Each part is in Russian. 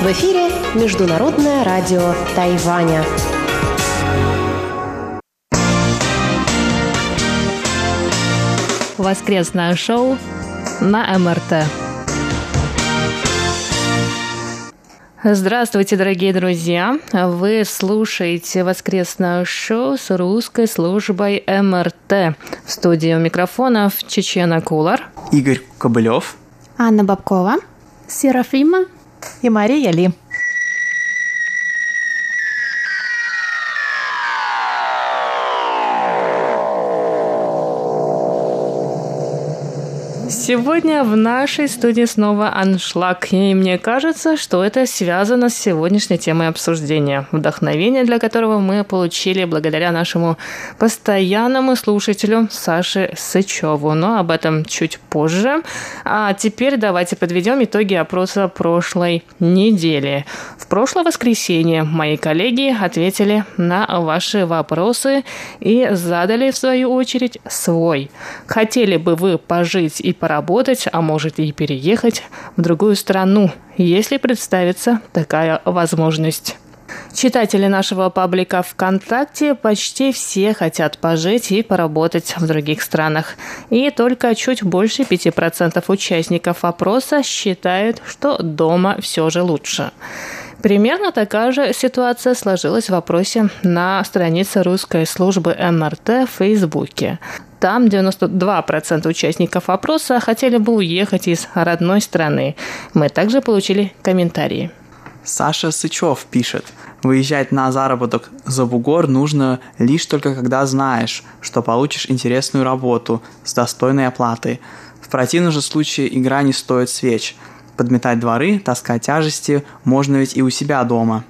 В эфире Международное радио Тайваня. Воскресное шоу на МРТ. Здравствуйте, дорогие друзья! Вы слушаете воскресное шоу с русской службой МРТ. В студии у микрофонов Чечена Кулар. Игорь Кобылев. Анна Бабкова. Серафима. И Мария Ли. Сегодня в нашей студии снова аншлаг, и мне кажется, что это связано с сегодняшней темой обсуждения, вдохновение для которого мы получили благодаря нашему постоянному слушателю Саше Сычеву, но об этом чуть позже. А теперь давайте подведем итоги опроса прошлой недели. В прошлое воскресенье мои коллеги ответили на ваши вопросы и задали, в свою очередь, свой. Хотели бы вы пожить и поработать поработать, а может и переехать в другую страну, если представится такая возможность. Читатели нашего паблика ВКонтакте почти все хотят пожить и поработать в других странах. И только чуть больше 5% участников опроса считают, что дома все же лучше. Примерно такая же ситуация сложилась в вопросе на странице русской службы МРТ в Фейсбуке. Там 92% участников опроса хотели бы уехать из родной страны. Мы также получили комментарии. Саша Сычев пишет. Выезжать на заработок за бугор нужно лишь только когда знаешь, что получишь интересную работу с достойной оплатой. В противном же случае игра не стоит свеч. Подметать дворы, таскать тяжести можно ведь и у себя дома.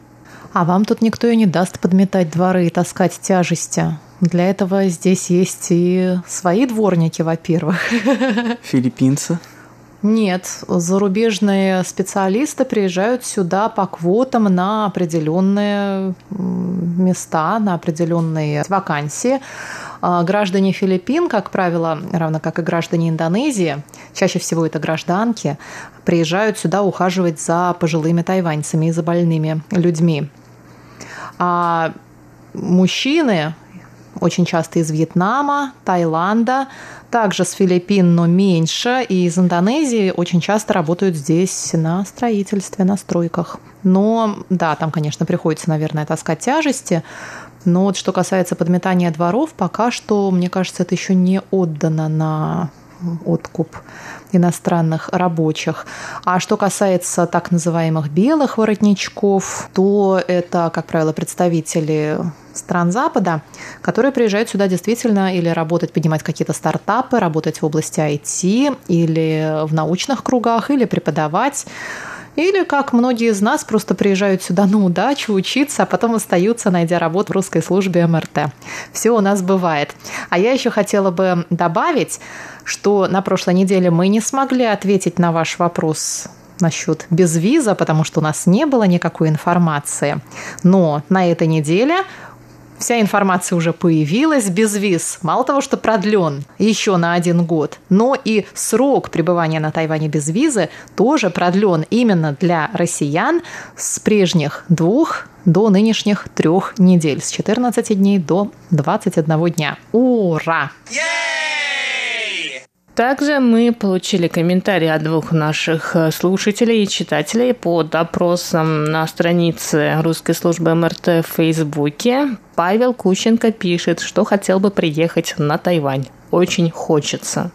А вам тут никто и не даст подметать дворы и таскать тяжести. Для этого здесь есть и свои дворники, во-первых. Филиппинцы? Нет, зарубежные специалисты приезжают сюда по квотам на определенные места, на определенные вакансии. А граждане Филиппин, как правило, равно как и граждане Индонезии, чаще всего это гражданки, приезжают сюда ухаживать за пожилыми тайваньцами и за больными людьми. А мужчины очень часто из Вьетнама, Таиланда, также с Филиппин, но меньше, и из Индонезии очень часто работают здесь на строительстве, на стройках. Но да, там, конечно, приходится, наверное, таскать тяжести, но вот что касается подметания дворов, пока что, мне кажется, это еще не отдано на откуп иностранных рабочих. А что касается так называемых белых воротничков, то это, как правило, представители стран Запада, которые приезжают сюда действительно или работать, поднимать какие-то стартапы, работать в области IT или в научных кругах, или преподавать. Или, как многие из нас, просто приезжают сюда на удачу учиться, а потом остаются, найдя работу в русской службе МРТ. Все у нас бывает. А я еще хотела бы добавить, что на прошлой неделе мы не смогли ответить на ваш вопрос насчет безвиза, потому что у нас не было никакой информации. Но на этой неделе Вся информация уже появилась, без виз. Мало того, что продлен еще на один год, но и срок пребывания на Тайване без визы тоже продлен именно для россиян с прежних двух до нынешних трех недель, с 14 дней до 21 дня. Ура! Также мы получили комментарии от двух наших э, слушателей и читателей под опросом на странице русской службы МРТ в Фейсбуке. Павел Кущенко пишет, что хотел бы приехать на Тайвань очень хочется.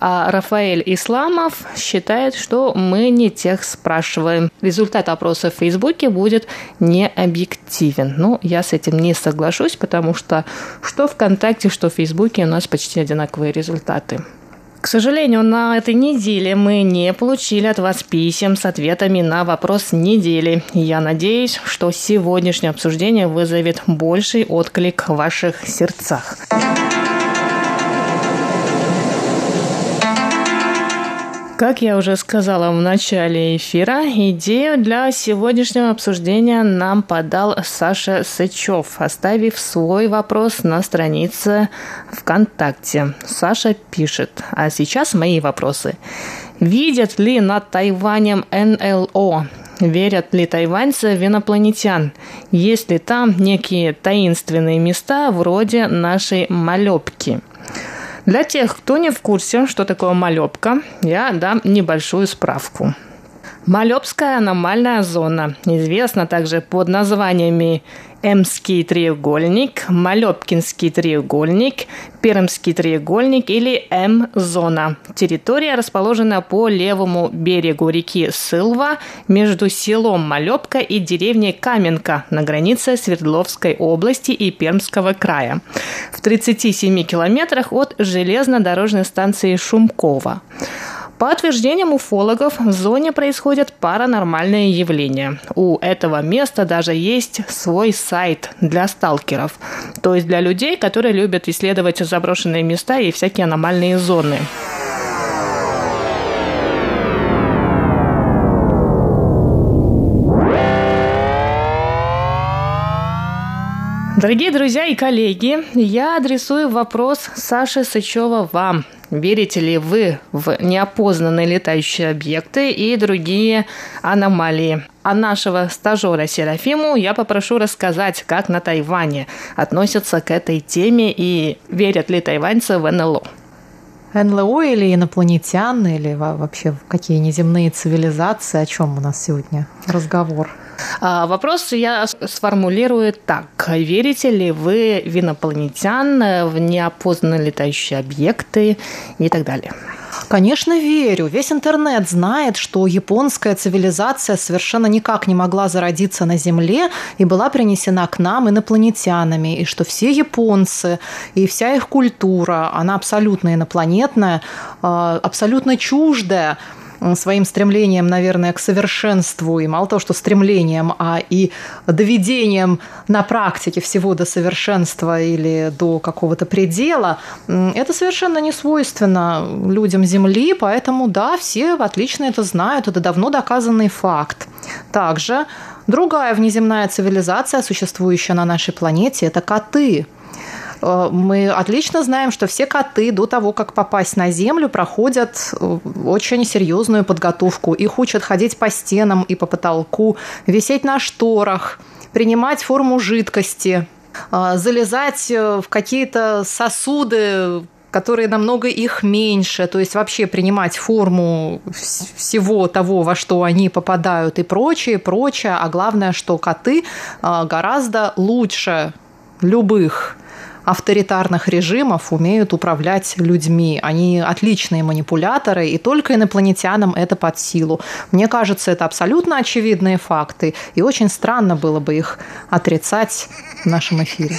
А Рафаэль Исламов считает, что мы не тех спрашиваем. Результат опроса в Фейсбуке будет не объективен. Ну, я с этим не соглашусь, потому что что ВКонтакте, что в Фейсбуке у нас почти одинаковые результаты. К сожалению, на этой неделе мы не получили от вас писем с ответами на вопрос недели. Я надеюсь, что сегодняшнее обсуждение вызовет больший отклик в ваших сердцах. Как я уже сказала в начале эфира, идею для сегодняшнего обсуждения нам подал Саша Сычев, оставив свой вопрос на странице ВКонтакте. Саша пишет, а сейчас мои вопросы. Видят ли над Тайванем НЛО? Верят ли тайваньцы в инопланетян? Есть ли там некие таинственные места вроде нашей Малепки? Для тех, кто не в курсе, что такое малепка, я дам небольшую справку. Малепская аномальная зона известна также под названиями Эмский треугольник, Малепкинский треугольник, Пермский треугольник или М-зона. Территория расположена по левому берегу реки Сылва между селом Малепка и деревней Каменка на границе Свердловской области и Пермского края. В 37 километрах от железнодорожной станции Шумкова. По утверждениям уфологов, в зоне происходят паранормальные явления. У этого места даже есть свой сайт для сталкеров, то есть для людей, которые любят исследовать заброшенные места и всякие аномальные зоны. Дорогие друзья и коллеги, я адресую вопрос Саши Сычева вам. Верите ли вы в неопознанные летающие объекты и другие аномалии? А нашего стажера Серафиму я попрошу рассказать, как на Тайване относятся к этой теме и верят ли тайваньцы в НЛО. НЛО или инопланетян, или вообще какие неземные цивилизации, о чем у нас сегодня разговор? А, вопрос я сформулирую так. Верите ли вы в инопланетян, в неопознанные летающие объекты и так далее? Конечно, верю. Весь интернет знает, что японская цивилизация совершенно никак не могла зародиться на Земле и была принесена к нам инопланетянами, и что все японцы и вся их культура, она абсолютно инопланетная, а, абсолютно чуждая своим стремлением, наверное, к совершенству, и мало того, что стремлением, а и доведением на практике всего до совершенства или до какого-то предела, это совершенно не свойственно людям Земли, поэтому да, все отлично это знают, это давно доказанный факт. Также другая внеземная цивилизация, существующая на нашей планете, это коты – мы отлично знаем, что все коты до того, как попасть на землю, проходят э, очень серьезную подготовку. Их учат ходить по стенам и по потолку, висеть на шторах, принимать форму жидкости, э, залезать в какие-то сосуды, которые намного их меньше, то есть вообще принимать форму всего того, во что они попадают и прочее, прочее. А главное, что коты гораздо лучше любых авторитарных режимов умеют управлять людьми. Они отличные манипуляторы, и только инопланетянам это под силу. Мне кажется, это абсолютно очевидные факты, и очень странно было бы их отрицать в нашем эфире.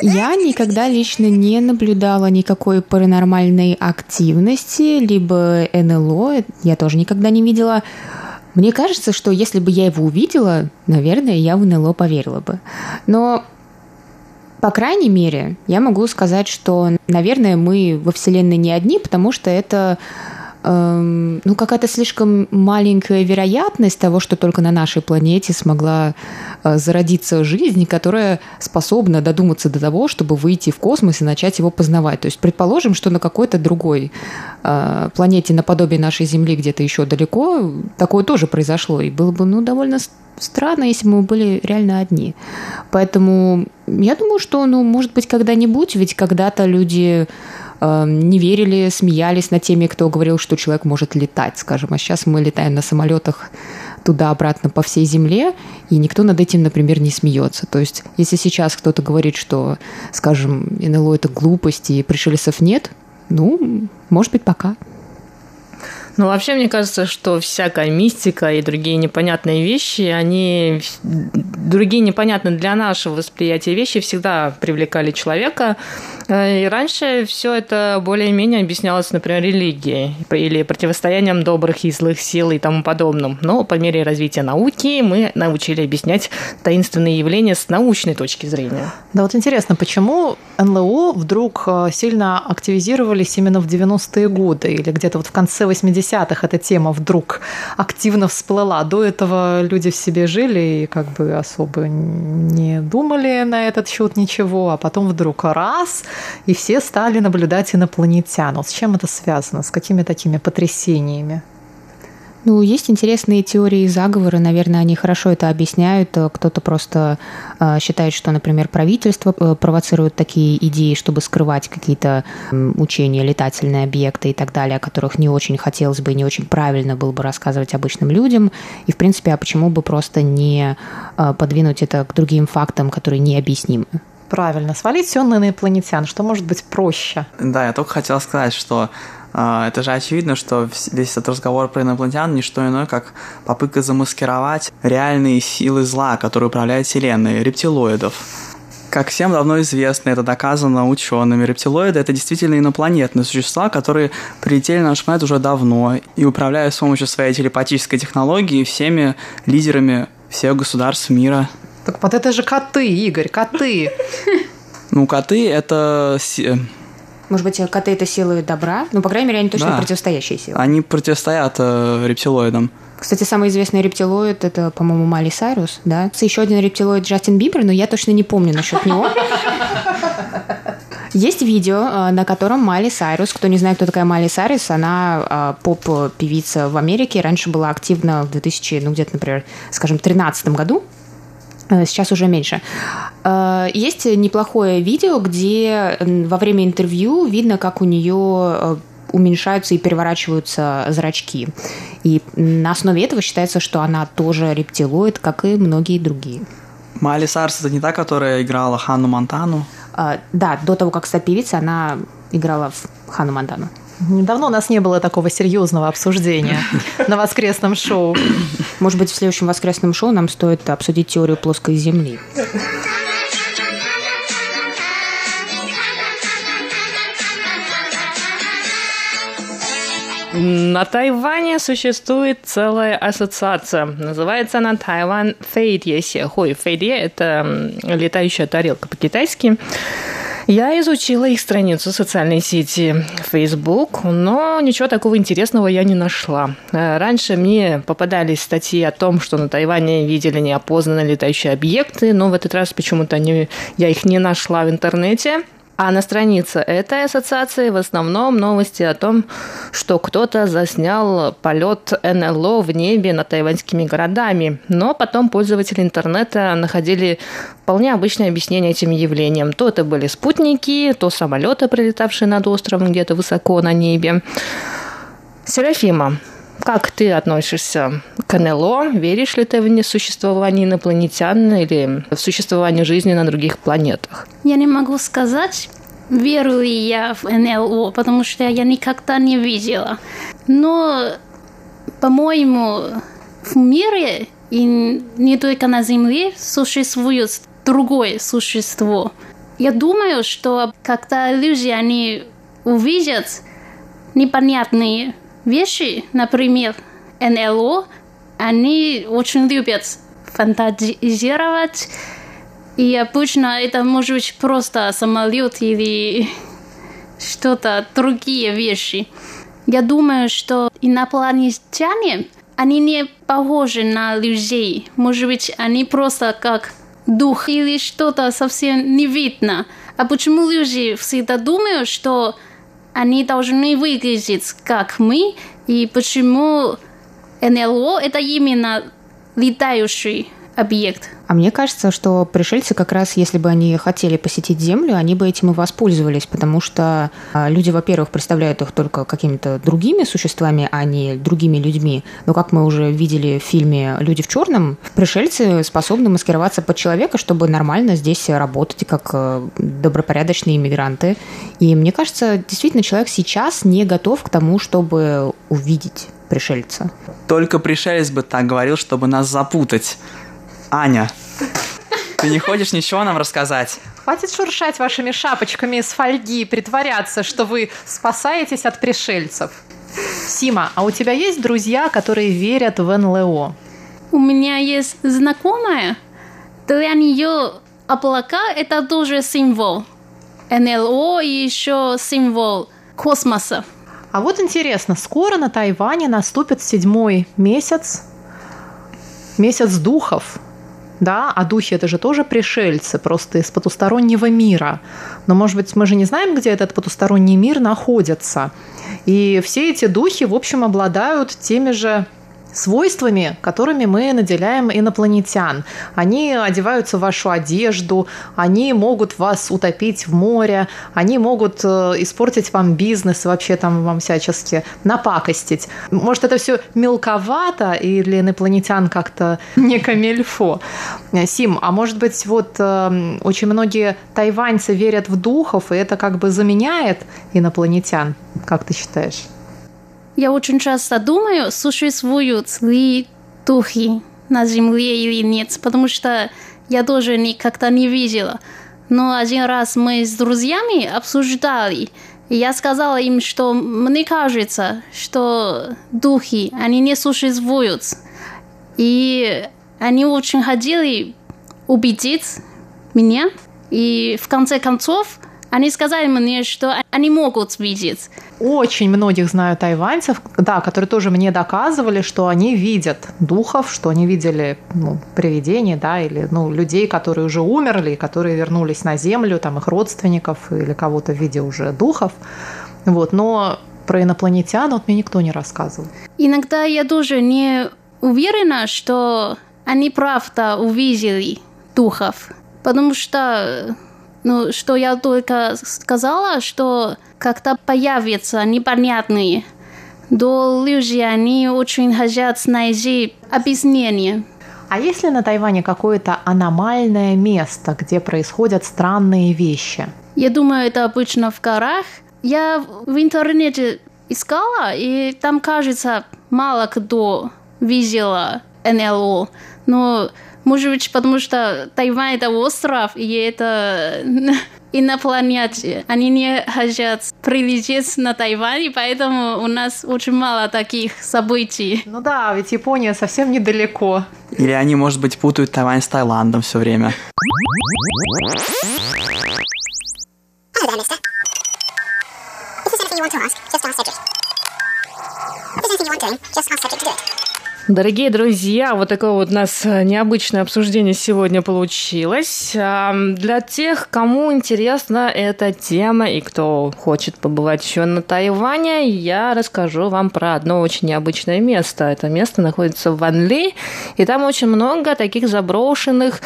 Я никогда лично не наблюдала никакой паранормальной активности, либо НЛО, я тоже никогда не видела. Мне кажется, что если бы я его увидела, наверное, я в НЛО поверила бы. Но по крайней мере, я могу сказать, что, наверное, мы во Вселенной не одни, потому что это Эм, ну, какая-то слишком маленькая вероятность того, что только на нашей планете смогла э, зародиться жизнь, которая способна додуматься до того, чтобы выйти в космос и начать его познавать. То есть, предположим, что на какой-то другой э, планете наподобие нашей Земли где-то еще далеко такое тоже произошло. И было бы, ну, довольно странно, если бы мы были реально одни. Поэтому я думаю, что, ну, может быть, когда-нибудь, ведь когда-то люди не верили, смеялись над теми, кто говорил, что человек может летать, скажем. А сейчас мы летаем на самолетах туда-обратно по всей Земле, и никто над этим, например, не смеется. То есть, если сейчас кто-то говорит, что, скажем, НЛО – это глупость и пришельцев нет, ну, может быть, пока. Ну, вообще, мне кажется, что всякая мистика и другие непонятные вещи, они... Другие непонятные для нашего восприятия вещи всегда привлекали человека. Э, и раньше все это более-менее объяснялось, например, религией или противостоянием добрых и злых сил и тому подобным. Но по мере развития науки мы научили объяснять таинственные явления с научной точки зрения. Да вот интересно, почему НЛО вдруг э, сильно активизировались именно в 90-е годы или где-то вот в конце 80-х эта тема вдруг активно всплыла. До этого люди в себе жили и как бы особо не думали на этот счет ничего, а потом вдруг раз – и все стали наблюдать инопланетян. Вот с чем это связано? С какими такими потрясениями? Ну, есть интересные теории заговора, наверное, они хорошо это объясняют. Кто-то просто э, считает, что, например, правительство э, провоцирует такие идеи, чтобы скрывать какие-то учения, летательные объекты и так далее, о которых не очень хотелось бы и не очень правильно было бы рассказывать обычным людям. И, в принципе, а почему бы просто не э, подвинуть это к другим фактам, которые необъяснимы? Правильно, свалить все на инопланетян, что может быть проще. Да, я только хотел сказать, что э, это же очевидно, что весь этот разговор про инопланетян не что иное, как попытка замаскировать реальные силы зла, которые управляют Вселенной, рептилоидов. Как всем давно известно, это доказано учеными, рептилоиды — это действительно инопланетные существа, которые прилетели на наш планет уже давно и управляют с помощью своей телепатической технологии всеми лидерами всех государств мира. Так вот это же коты, Игорь, коты. Ну, коты это... Может быть, коты это силы добра? Ну, по крайней мере, они точно да. противостоящие силы. Они противостоят э, рептилоидам. Кстати, самый известный рептилоид это, по-моему, Мали Сайрус, да? Еще один рептилоид Джастин Бибер, но я точно не помню насчет него. Есть видео, э, на котором Майли Сайрус, кто не знает, кто такая Майли Сайрус, она э, поп-певица в Америке, раньше была активна в 2000, ну где-то, например, скажем, 2013 году, Э, сейчас уже меньше. Э, есть неплохое видео, где во время интервью видно, как у нее э, уменьшаются и переворачиваются зрачки. И на основе этого считается, что она тоже рептилоид, как и многие другие. Майли Сарс это не та, которая играла Ханну Монтану? да, до того, как стать певицей, она играла в Ханну Монтану. Давно у нас не было такого серьезного обсуждения на воскресном шоу. Может быть, в следующем воскресном шоу нам стоит обсудить теорию плоской Земли. На Тайване существует целая ассоциация. Называется она Тайван Фейдье Сехуй. Фейдье – это летающая тарелка по-китайски. Я изучила их страницу социальной сети Facebook, но ничего такого интересного я не нашла. Э, раньше мне попадались статьи о том, что на Тайване видели неопознанные летающие объекты, но в этот раз почему-то я их не нашла в интернете. А на странице этой ассоциации в основном новости о том, что кто-то заснял полет НЛО в небе над тайваньскими городами. Но потом пользователи интернета находили вполне обычное объяснение этим явлениям. То это были спутники, то самолеты, прилетавшие над островом где-то высоко на небе. Серафима, как ты относишься к НЛО? Веришь ли ты в существование инопланетян или в существование жизни на других планетах? Я не могу сказать, верю ли я в НЛО, потому что я никогда не видела. Но, по-моему, в мире и не только на Земле существует другое существо. Я думаю, что когда люди они увидят непонятные вещи, например, НЛО, они очень любят фантазировать. И обычно это может быть просто самолет или что-то другие вещи. Я думаю, что инопланетяне, они не похожи на людей. Может быть, они просто как дух или что-то совсем не видно. А почему люди всегда думают, что они должны выглядеть как мы, и почему НЛО это именно летающий объект. А мне кажется, что пришельцы как раз, если бы они хотели посетить Землю, они бы этим и воспользовались, потому что а, люди, во-первых, представляют их только какими-то другими существами, а не другими людьми. Но как мы уже видели в фильме «Люди в черном», пришельцы способны маскироваться под человека, чтобы нормально здесь работать как э, добропорядочные иммигранты. И мне кажется, действительно, человек сейчас не готов к тому, чтобы увидеть пришельца. Только пришелец бы так говорил, чтобы нас запутать. Аня. Ты не хочешь ничего нам рассказать? Хватит шуршать вашими шапочками из фольги и притворяться, что вы спасаетесь от пришельцев. Сима, а у тебя есть друзья, которые верят в НЛО? У меня есть знакомая. Для нее облака – это тоже символ. НЛО и еще символ космоса. А вот интересно, скоро на Тайване наступит седьмой месяц, месяц духов. Да, а духи это же тоже пришельцы, просто из потустороннего мира. Но, может быть, мы же не знаем, где этот потусторонний мир находится. И все эти духи, в общем, обладают теми же свойствами, которыми мы наделяем инопланетян. Они одеваются в вашу одежду, они могут вас утопить в море, они могут э, испортить вам бизнес, вообще там вам всячески напакостить. Может, это все мелковато и для инопланетян как-то не камельфо. Сим, а может быть, вот э, очень многие тайваньцы верят в духов, и это как бы заменяет инопланетян? Как ты считаешь? Я очень часто думаю, существуют ли духи на Земле или нет, потому что я тоже никогда не видела. Но один раз мы с друзьями обсуждали, и я сказала им, что мне кажется, что духи, они не существуют. И они очень хотели убедить меня. И в конце концов, они сказали мне, что они могут видеть. Очень многих знаю тайваньцев, да, которые тоже мне доказывали, что они видят духов, что они видели ну, привидений, да, или ну, людей, которые уже умерли, которые вернулись на землю, там их родственников или кого-то в виде уже духов. Вот, но про инопланетян вот мне никто не рассказывал. Иногда я тоже не уверена, что они правда увидели духов, потому что ну, что я только сказала, что когда появятся непонятные, то люди, они очень хотят найти объяснение. А есть ли на Тайване какое-то аномальное место, где происходят странные вещи? Я думаю, это обычно в горах. Я в интернете искала, и там, кажется, мало кто видела НЛО. Но может быть, потому что Тайвань это остров, и это инопланетяне. Они не хотят прилететь на Тайвань, и поэтому у нас очень мало таких событий. Ну да, ведь Япония совсем недалеко. Или они, может быть, путают Тайвань с Таиландом все время. Дорогие друзья, вот такое вот у нас э, необычное обсуждение сегодня получилось. Для тех, кому интересна эта тема и кто хочет побывать еще на Тайване, я расскажу вам про одно очень необычное место. Это место находится в Ванли, и там очень много таких заброшенных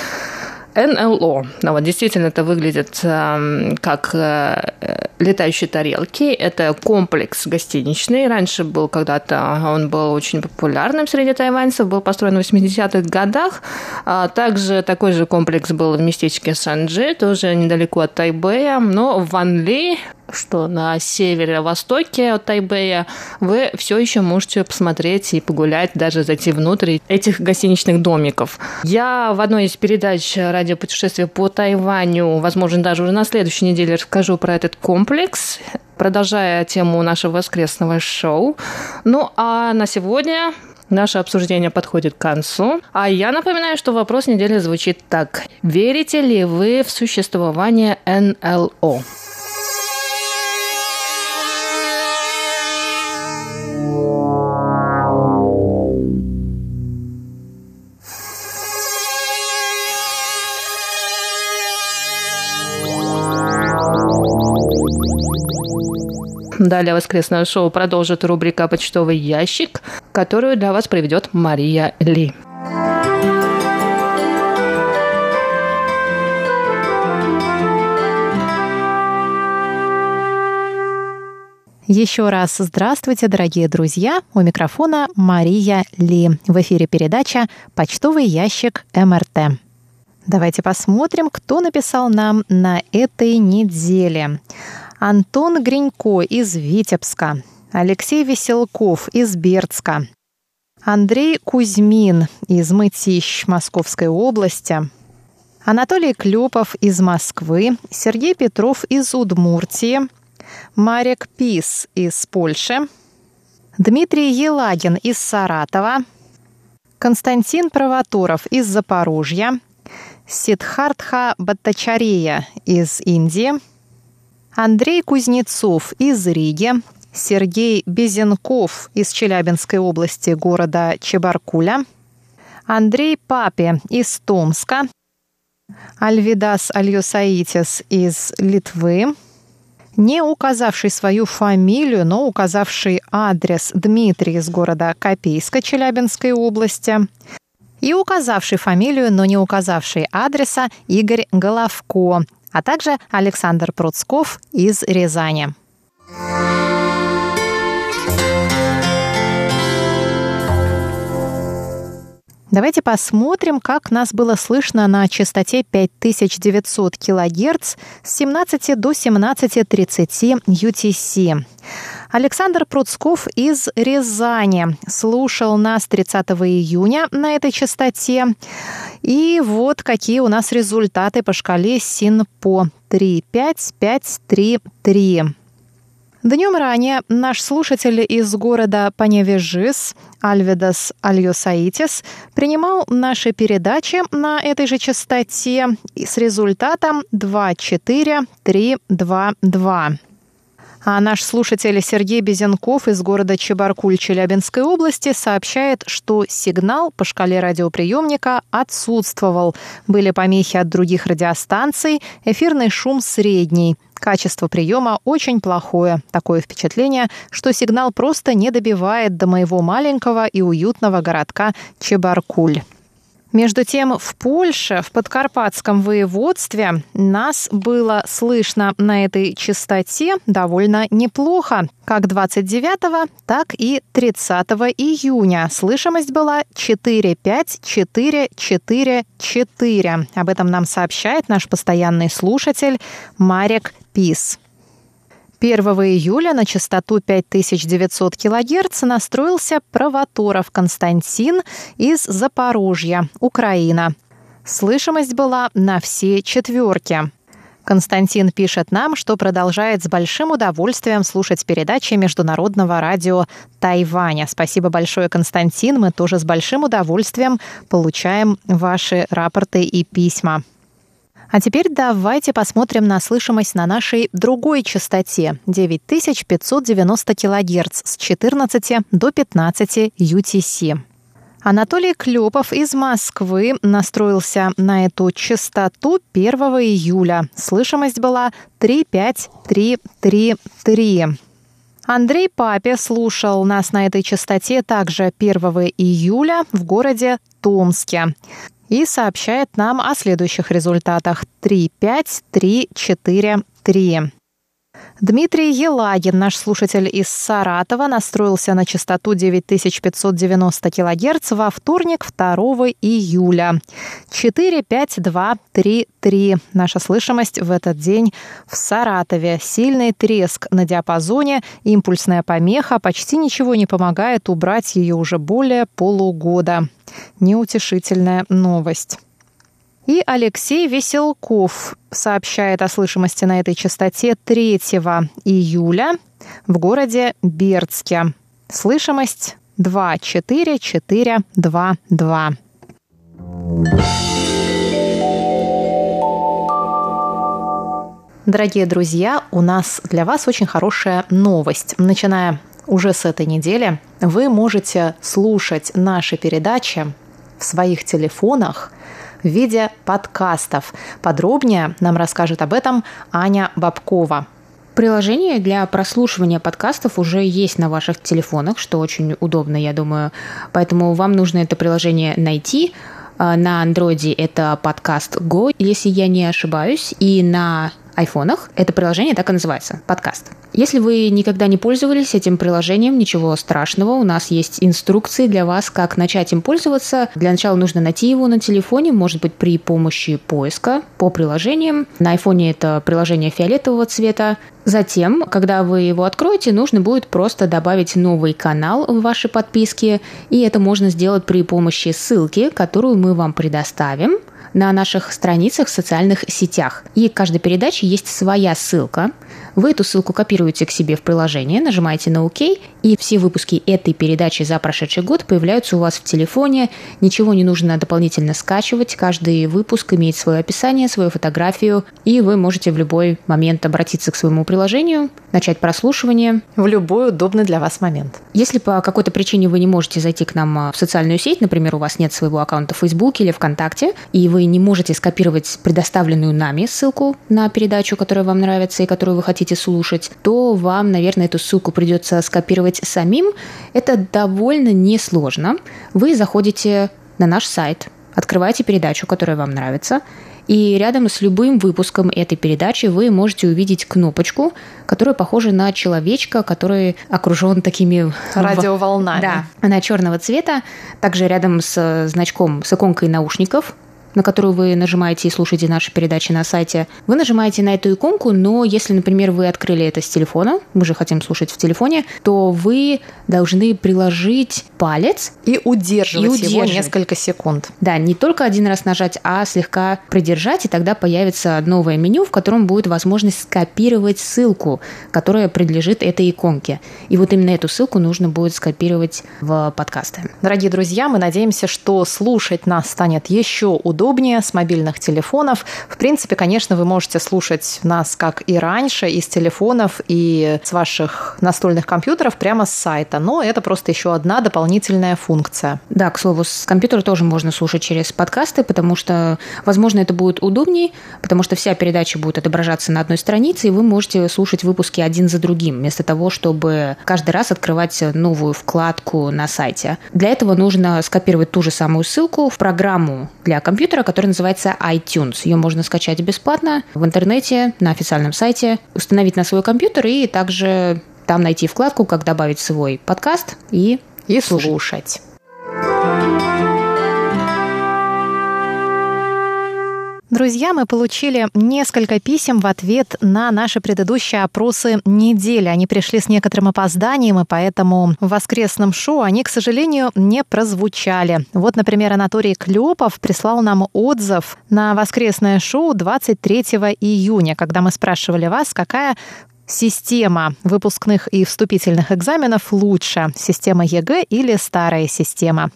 НЛО. Ну, вот действительно это выглядит э, как э, летающие тарелки. Это комплекс гостиничный. Раньше был когда-то, он был очень популярным среди тайваньцев, был построен в 80-х годах. А также такой же комплекс был в местечке Санджи, тоже недалеко от Тайбэя. Но в Ванли что на северо-востоке от Тайбэя, вы все еще можете посмотреть и погулять, даже зайти внутрь этих гостиничных домиков. Я в одной из передач радиопутешествия по Тайваню, возможно, даже уже на следующей неделе расскажу про этот комплекс, продолжая тему нашего воскресного шоу. Ну а на сегодня Наше обсуждение подходит к концу. А я напоминаю, что вопрос недели звучит так. Верите ли вы в существование НЛО? Далее воскресное шоу продолжит рубрика «Почтовый ящик», которую для вас проведет Мария Ли. Еще раз здравствуйте, дорогие друзья. У микрофона Мария Ли. В эфире передача «Почтовый ящик МРТ». Давайте посмотрим, кто написал нам на этой неделе. Антон Гринько из Витебска, Алексей Веселков из Бердска, Андрей Кузьмин из Мытищ Московской области, Анатолий Клепов из Москвы, Сергей Петров из Удмуртии, Марек Пис из Польши, Дмитрий Елагин из Саратова, Константин Провоторов из Запорожья, Сидхартха Баттачария из Индии, Андрей Кузнецов из Риги, Сергей Безенков из Челябинской области города Чебаркуля, Андрей Папе из Томска, Альвидас Альюсаитис из Литвы, не указавший свою фамилию, но указавший адрес Дмитрий из города Копейска Челябинской области, и указавший фамилию, но не указавший адреса Игорь Головко, а также Александр Пруцков из Рязани. Давайте посмотрим, как нас было слышно на частоте 5900 кГц с 17 до 17.30 UTC. Александр Пруцков из Рязани слушал нас 30 июня на этой частоте. И вот какие у нас результаты по шкале СИНПО 35533. Днем ранее наш слушатель из города Паневежис Альведас Альосаитис принимал наши передачи на этой же частоте с результатом 24322. А наш слушатель Сергей Безенков из города Чебаркуль Челябинской области сообщает, что сигнал по шкале радиоприемника отсутствовал. Были помехи от других радиостанций, эфирный шум средний. Качество приема очень плохое. Такое впечатление, что сигнал просто не добивает до моего маленького и уютного городка Чебаркуль. Между тем, в Польше, в Подкарпатском воеводстве, нас было слышно на этой частоте довольно неплохо. Как 29, так и 30 июня. Слышимость была 45444. Об этом нам сообщает наш постоянный слушатель Марек Пис. 1 июля на частоту 5900 кГц настроился Провоторов Константин из Запорожья, Украина. Слышимость была на все четверки. Константин пишет нам, что продолжает с большим удовольствием слушать передачи Международного радио Тайваня. Спасибо большое, Константин. Мы тоже с большим удовольствием получаем ваши рапорты и письма. А теперь давайте посмотрим на слышимость на нашей другой частоте 9590 кГц с 14 до 15 UTC. Анатолий Клепов из Москвы настроился на эту частоту 1 июля. Слышимость была 35333. Андрей Папе слушал нас на этой частоте также 1 июля в городе Томске и сообщает нам о следующих результатах. 3, 5, 3, 4, 3. Дмитрий Елагин, наш слушатель из Саратова, настроился на частоту 9590 кГц во вторник 2 июля. 4, 5, 2, 3, 3. Наша слышимость в этот день в Саратове. Сильный треск на диапазоне, импульсная помеха почти ничего не помогает убрать ее уже более полугода. Неутешительная новость. И Алексей Веселков сообщает о слышимости на этой частоте 3 июля в городе Бердске. Слышимость 24422. Дорогие друзья, у нас для вас очень хорошая новость. Начиная уже с этой недели вы можете слушать наши передачи в своих телефонах в виде подкастов. Подробнее нам расскажет об этом Аня Бабкова. Приложение для прослушивания подкастов уже есть на ваших телефонах, что очень удобно, я думаю. Поэтому вам нужно это приложение найти. А, на андроиде это подкаст Go, если я не ошибаюсь, и на айфонах это приложение так и называется – подкаст. Если вы никогда не пользовались этим приложением, ничего страшного, у нас есть инструкции для вас, как начать им пользоваться. Для начала нужно найти его на телефоне, может быть, при помощи поиска по приложениям. На айфоне это приложение фиолетового цвета. Затем, когда вы его откроете, нужно будет просто добавить новый канал в ваши подписки, и это можно сделать при помощи ссылки, которую мы вам предоставим – на наших страницах в социальных сетях. И к каждой передаче есть своя ссылка. Вы эту ссылку копируете к себе в приложение, нажимаете на ОК, и все выпуски этой передачи за прошедший год появляются у вас в телефоне. Ничего не нужно дополнительно скачивать. Каждый выпуск имеет свое описание, свою фотографию, и вы можете в любой момент обратиться к своему приложению, начать прослушивание. В любой удобный для вас момент. Если по какой-то причине вы не можете зайти к нам в социальную сеть, например, у вас нет своего аккаунта в Facebook или ВКонтакте, и вы не можете скопировать предоставленную нами ссылку на передачу, которая вам нравится и которую вы хотите слушать, то вам, наверное, эту ссылку придется скопировать самим. Это довольно несложно. Вы заходите на наш сайт, открываете передачу, которая вам нравится, и рядом с любым выпуском этой передачи вы можете увидеть кнопочку, которая похожа на человечка, который окружен такими... Радиоволнами. Да, она черного цвета. Также рядом с значком, с иконкой наушников на которую вы нажимаете и слушаете наши передачи на сайте, вы нажимаете на эту иконку, но если, например, вы открыли это с телефона, мы же хотим слушать в телефоне, то вы должны приложить палец и удерживать, и удерживать. его несколько секунд. Да, не только один раз нажать, а слегка придержать, и тогда появится новое меню, в котором будет возможность скопировать ссылку, которая принадлежит этой иконке. И вот именно эту ссылку нужно будет скопировать в подкасты. Дорогие друзья, мы надеемся, что слушать нас станет еще удобнее удобнее с мобильных телефонов. В принципе, конечно, вы можете слушать нас, как и раньше, из телефонов и с ваших настольных компьютеров прямо с сайта, но это просто еще одна дополнительная функция. Да, к слову, с компьютера тоже можно слушать через подкасты, потому что, возможно, это будет удобнее, потому что вся передача будет отображаться на одной странице, и вы можете слушать выпуски один за другим, вместо того, чтобы каждый раз открывать новую вкладку на сайте. Для этого нужно скопировать ту же самую ссылку в программу для компьютера, компьютера, который называется iTunes. Ее можно скачать бесплатно в интернете, на официальном сайте, установить на свой компьютер и также там найти вкладку, как добавить свой подкаст и, и слушать. слушать. Друзья, мы получили несколько писем в ответ на наши предыдущие опросы недели. Они пришли с некоторым опозданием, и поэтому в воскресном шоу они, к сожалению, не прозвучали. Вот, например, Анатолий Клепов прислал нам отзыв на воскресное шоу 23 июня, когда мы спрашивали вас, какая Система выпускных и вступительных экзаменов лучше, система ЕГЭ или старая система.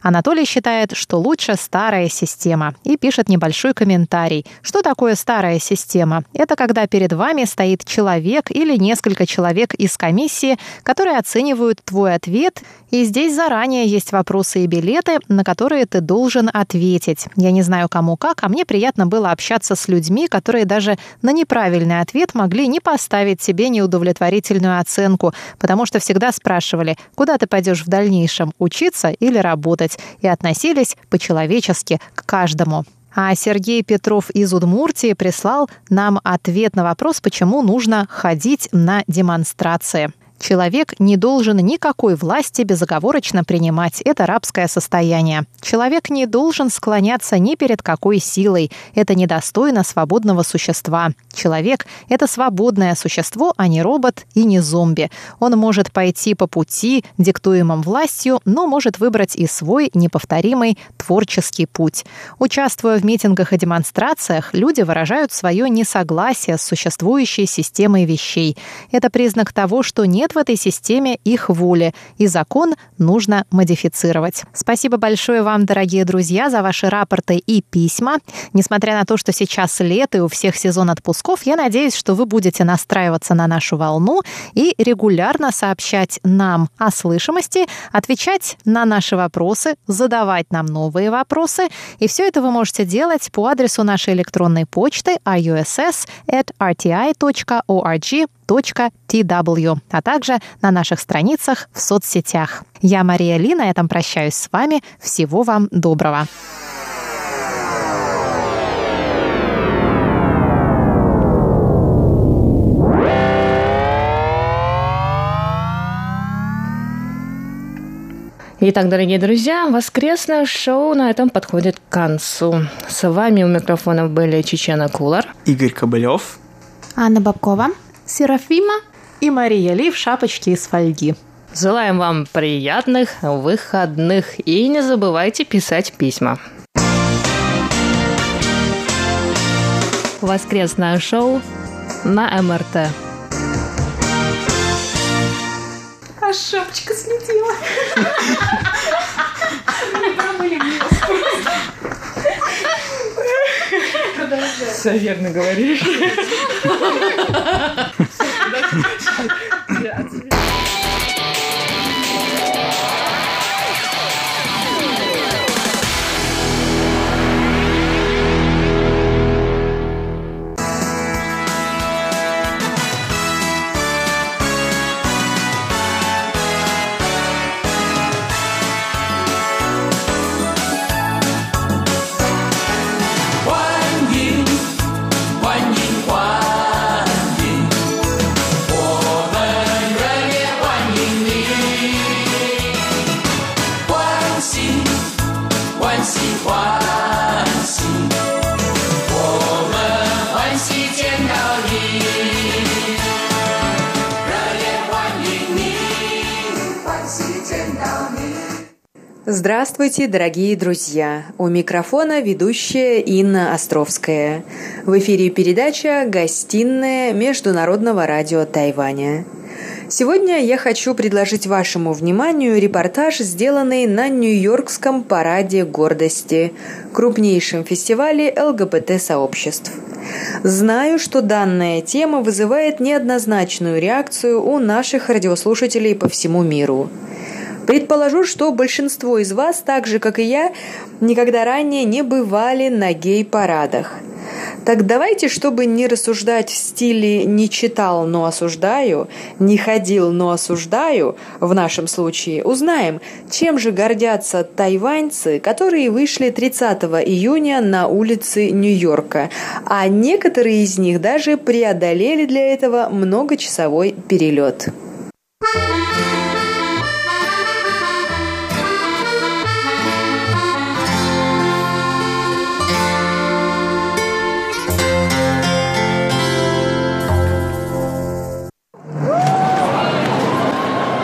Анатолий считает, что лучше старая система и пишет небольшой комментарий. Что такое старая система? Это когда перед вами стоит человек или несколько человек из комиссии, которые оценивают твой ответ, и здесь заранее есть вопросы и билеты, на которые ты должен ответить. Я не знаю кому как, а мне приятно было общаться с людьми, которые даже на неправильный ответ могли не поставить поставить себе неудовлетворительную оценку, потому что всегда спрашивали, куда ты пойдешь в дальнейшем, учиться или работать, и относились по-человечески к каждому. А Сергей Петров из Удмуртии прислал нам ответ на вопрос, почему нужно ходить на демонстрации. Человек не должен никакой власти безоговорочно принимать. Это рабское состояние. Человек не должен склоняться ни перед какой силой. Это недостойно свободного существа. Человек – это свободное существо, а не робот и не зомби. Он может пойти по пути, диктуемым властью, но может выбрать и свой неповторимый творческий путь. Участвуя в митингах и демонстрациях, люди выражают свое несогласие с существующей системой вещей. Это признак того, что нет в этой системе их воли, и закон нужно модифицировать. Спасибо большое вам, дорогие друзья, за ваши рапорты и письма. Несмотря на то, что сейчас лето и у всех сезон отпусков, я надеюсь, что вы будете настраиваться на нашу волну и регулярно сообщать нам о слышимости, отвечать на наши вопросы, задавать нам новые вопросы. И все это вы можете делать по адресу нашей электронной почты russ@rti.org tw, а также на наших страницах в соцсетях. Я Мария Ли, на этом прощаюсь с вами. Всего вам доброго. Итак, дорогие друзья, воскресное шоу на этом подходит к концу. С вами у микрофонов были Чечена Кулар, Игорь Кобылев, Анна Бабкова, Серафима и Мария Ли в шапочке из фольги. Желаем вам приятных выходных и не забывайте писать письма. воскресное шоу на МРТ. А шапочка слетела. Все верно говоришь. Здравствуйте, дорогие друзья! У микрофона ведущая Инна Островская. В эфире передача «Гостиная Международного радио Тайваня». Сегодня я хочу предложить вашему вниманию репортаж, сделанный на Нью-Йоркском параде гордости, крупнейшем фестивале ЛГБТ-сообществ. Знаю, что данная тема вызывает неоднозначную реакцию у наших радиослушателей по всему миру – Предположу, что большинство из вас, так же как и я, никогда ранее не бывали на гей-парадах. Так давайте, чтобы не рассуждать в стиле «не читал, но осуждаю», «не ходил, но осуждаю», в нашем случае, узнаем, чем же гордятся тайваньцы, которые вышли 30 июня на улицы Нью-Йорка, а некоторые из них даже преодолели для этого многочасовой перелет.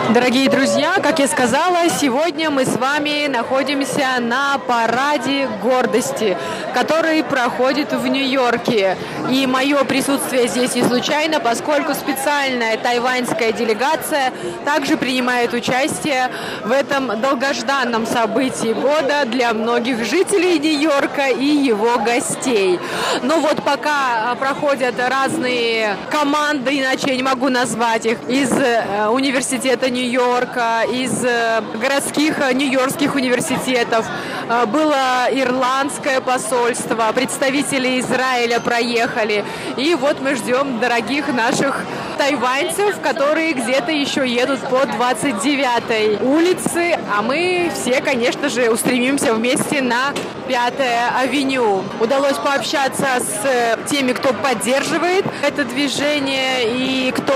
Дорогие друзья, как я сказала, сегодня мы с вами находимся на параде гордости, который проходит в Нью-Йорке. И мое присутствие здесь не случайно, поскольку специальная тайваньская делегация также принимает участие в этом долгожданном событии года для многих жителей Нью-Йорка и его гостей. Ну вот пока проходят разные команды, иначе я не могу назвать их, из э, университета Нью-Йорка, из э, городских э, нью-йоркских университетов. Э, было ирландское посольство, представители Израиля проехали. И вот мы ждем дорогих наших тайваньцев, которые где-то еще едут по 29-й улице, а мы все, конечно же, устремимся вместе на 5 авеню. Удалось пообщаться с теми, кто поддерживает это движение и кто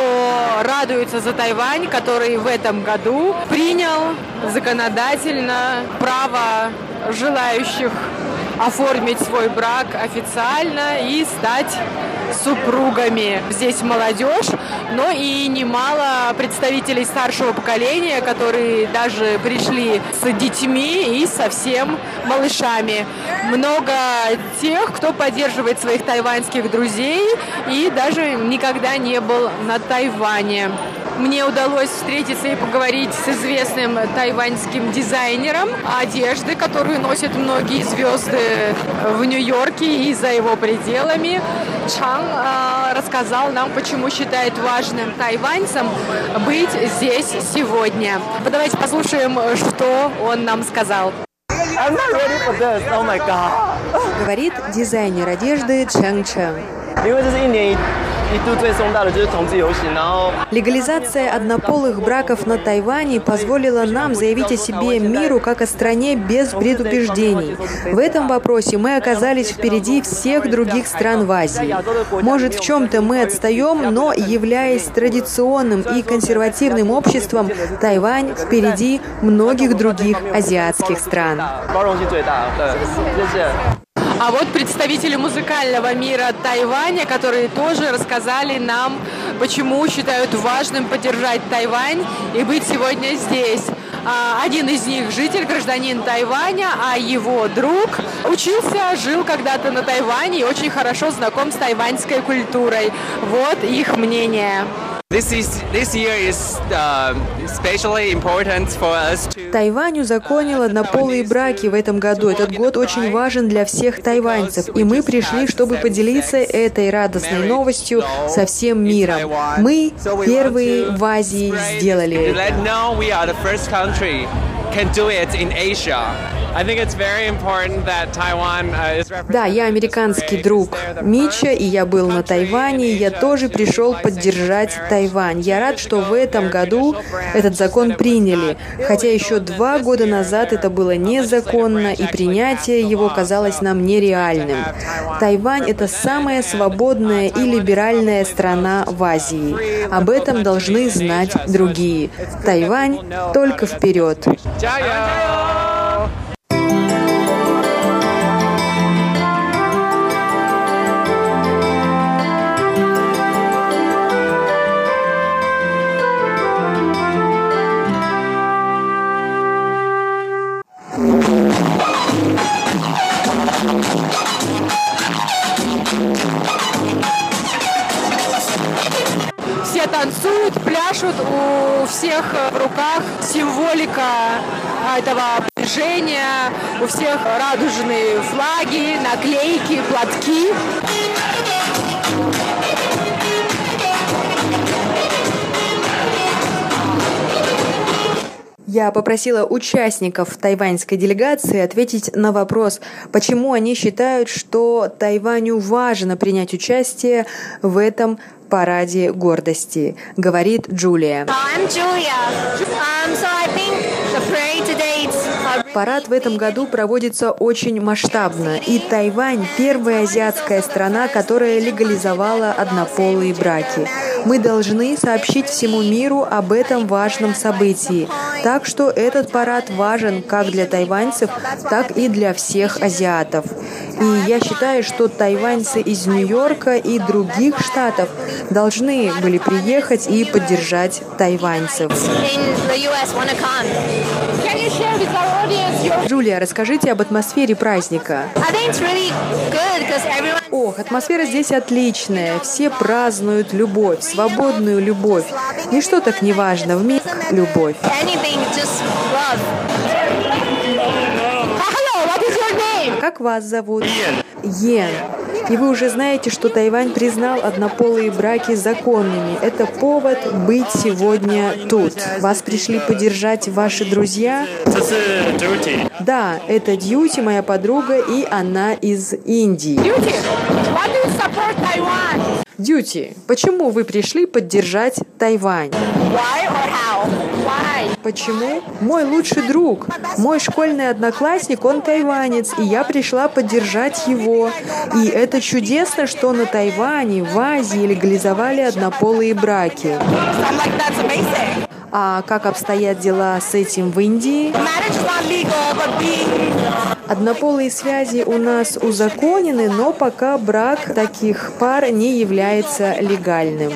радуется за Тайвань, который в этом году принял законодательно право желающих оформить свой брак официально и стать супругами. Здесь молодежь, но и немало представителей старшего поколения, которые даже пришли с детьми и совсем малышами. Много тех, кто поддерживает своих тайваньских друзей и даже никогда не был на Тайване. Мне удалось встретиться и поговорить с известным тайваньским дизайнером одежды, которую носят многие звезды в Нью-Йорке и за его пределами. Чан э, рассказал нам, почему считает важным тайваньцам быть здесь сегодня. Давайте послушаем, что он нам сказал. Oh Говорит дизайнер одежды Чэнг Чэнг. Легализация однополых браков на Тайване позволила нам заявить о себе миру как о стране без предубеждений. В этом вопросе мы оказались впереди всех других стран в Азии. Может, в чем-то мы отстаем, но, являясь традиционным и консервативным обществом, Тайвань впереди многих других азиатских стран. А вот представители музыкального мира Тайваня, которые тоже рассказали нам, почему считают важным поддержать Тайвань и быть сегодня здесь. А, Один из них житель, гражданин Тайваня, а его друг учился, жил когда-то на Тайване и очень хорошо знаком с тайваньской культурой. Вот их мнение. Тайвань узаконил однополые браки в этом году. Этот год очень важен для всех тайваньцев, и мы пришли, чтобы поделиться этой радостной новостью со всем миром. Мы первые в Азии сделали это. Uh. Да, я американский друг Мича, и я был на Тайване, и я тоже пришел поддержать Тайвань. Я рад, что в этом году этот закон приняли, хотя еще два года назад это было незаконно, и принятие его казалось нам нереальным. Тайвань – это самая свободная и либеральная страна в Азии. Об этом должны знать другие. Тайвань только вперед. 加油！Пляшут, у всех в руках символика а, этого движения, у всех радужные флаги, наклейки, платки. Я попросила участников тайваньской делегации ответить на вопрос, почему они считают, что Тайваню важно принять участие в этом параде гордости, говорит Джулия. Парад в этом году проводится очень масштабно, и Тайвань – первая азиатская страна, которая легализовала однополые браки. Мы должны сообщить всему миру об этом важном событии. Так что этот парад важен как для тайваньцев, так и для всех азиатов. И я считаю, что тайваньцы из Нью-Йорка и других штатов должны были приехать и поддержать тайваньцев. Джулия, расскажите об атмосфере праздника. Really everyone Ох, атмосфера здесь отличная. Все празднуют любовь, свободную любовь. Ничто так не важно. В мире любовь. anything Как вас зовут? Йен. И вы уже знаете, что Тайвань признал однополые браки законными. Это повод быть сегодня тут. Вас пришли поддержать ваши друзья? Да, это Дьюти, моя подруга, и она из Индии. Дьюти, почему вы пришли поддержать Тайвань? Why or how? Почему? Мой лучший друг, мой школьный одноклассник, он тайванец, и я пришла поддержать его. И это чудесно, что на Тайване, в Азии легализовали однополые браки. А как обстоят дела с этим в Индии? Однополые связи у нас узаконены, но пока брак таких пар не является легальным.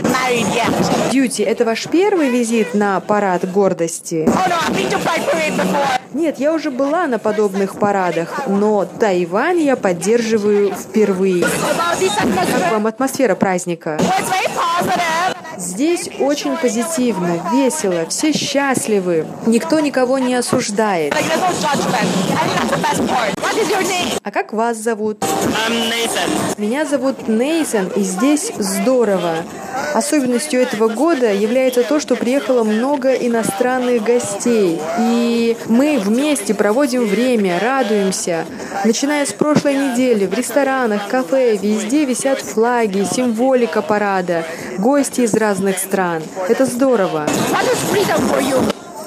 Дьюти, это ваш первый визит на парад гордости? Oh. Нет, я уже была на подобных парадах, но Тайвань я поддерживаю впервые. Как вам атмосфера праздника? Здесь очень позитивно, весело, все счастливы. Никто никого не осуждает. А как вас зовут? Меня зовут Нейсон, и здесь здорово. Особенностью этого года является то, что приехало много иностранных гостей. И мы вместе проводим время, радуемся. Начиная с прошлой недели в ресторанах, кафе, везде висят флаги, символика парада, гости из разных стран. Это здорово.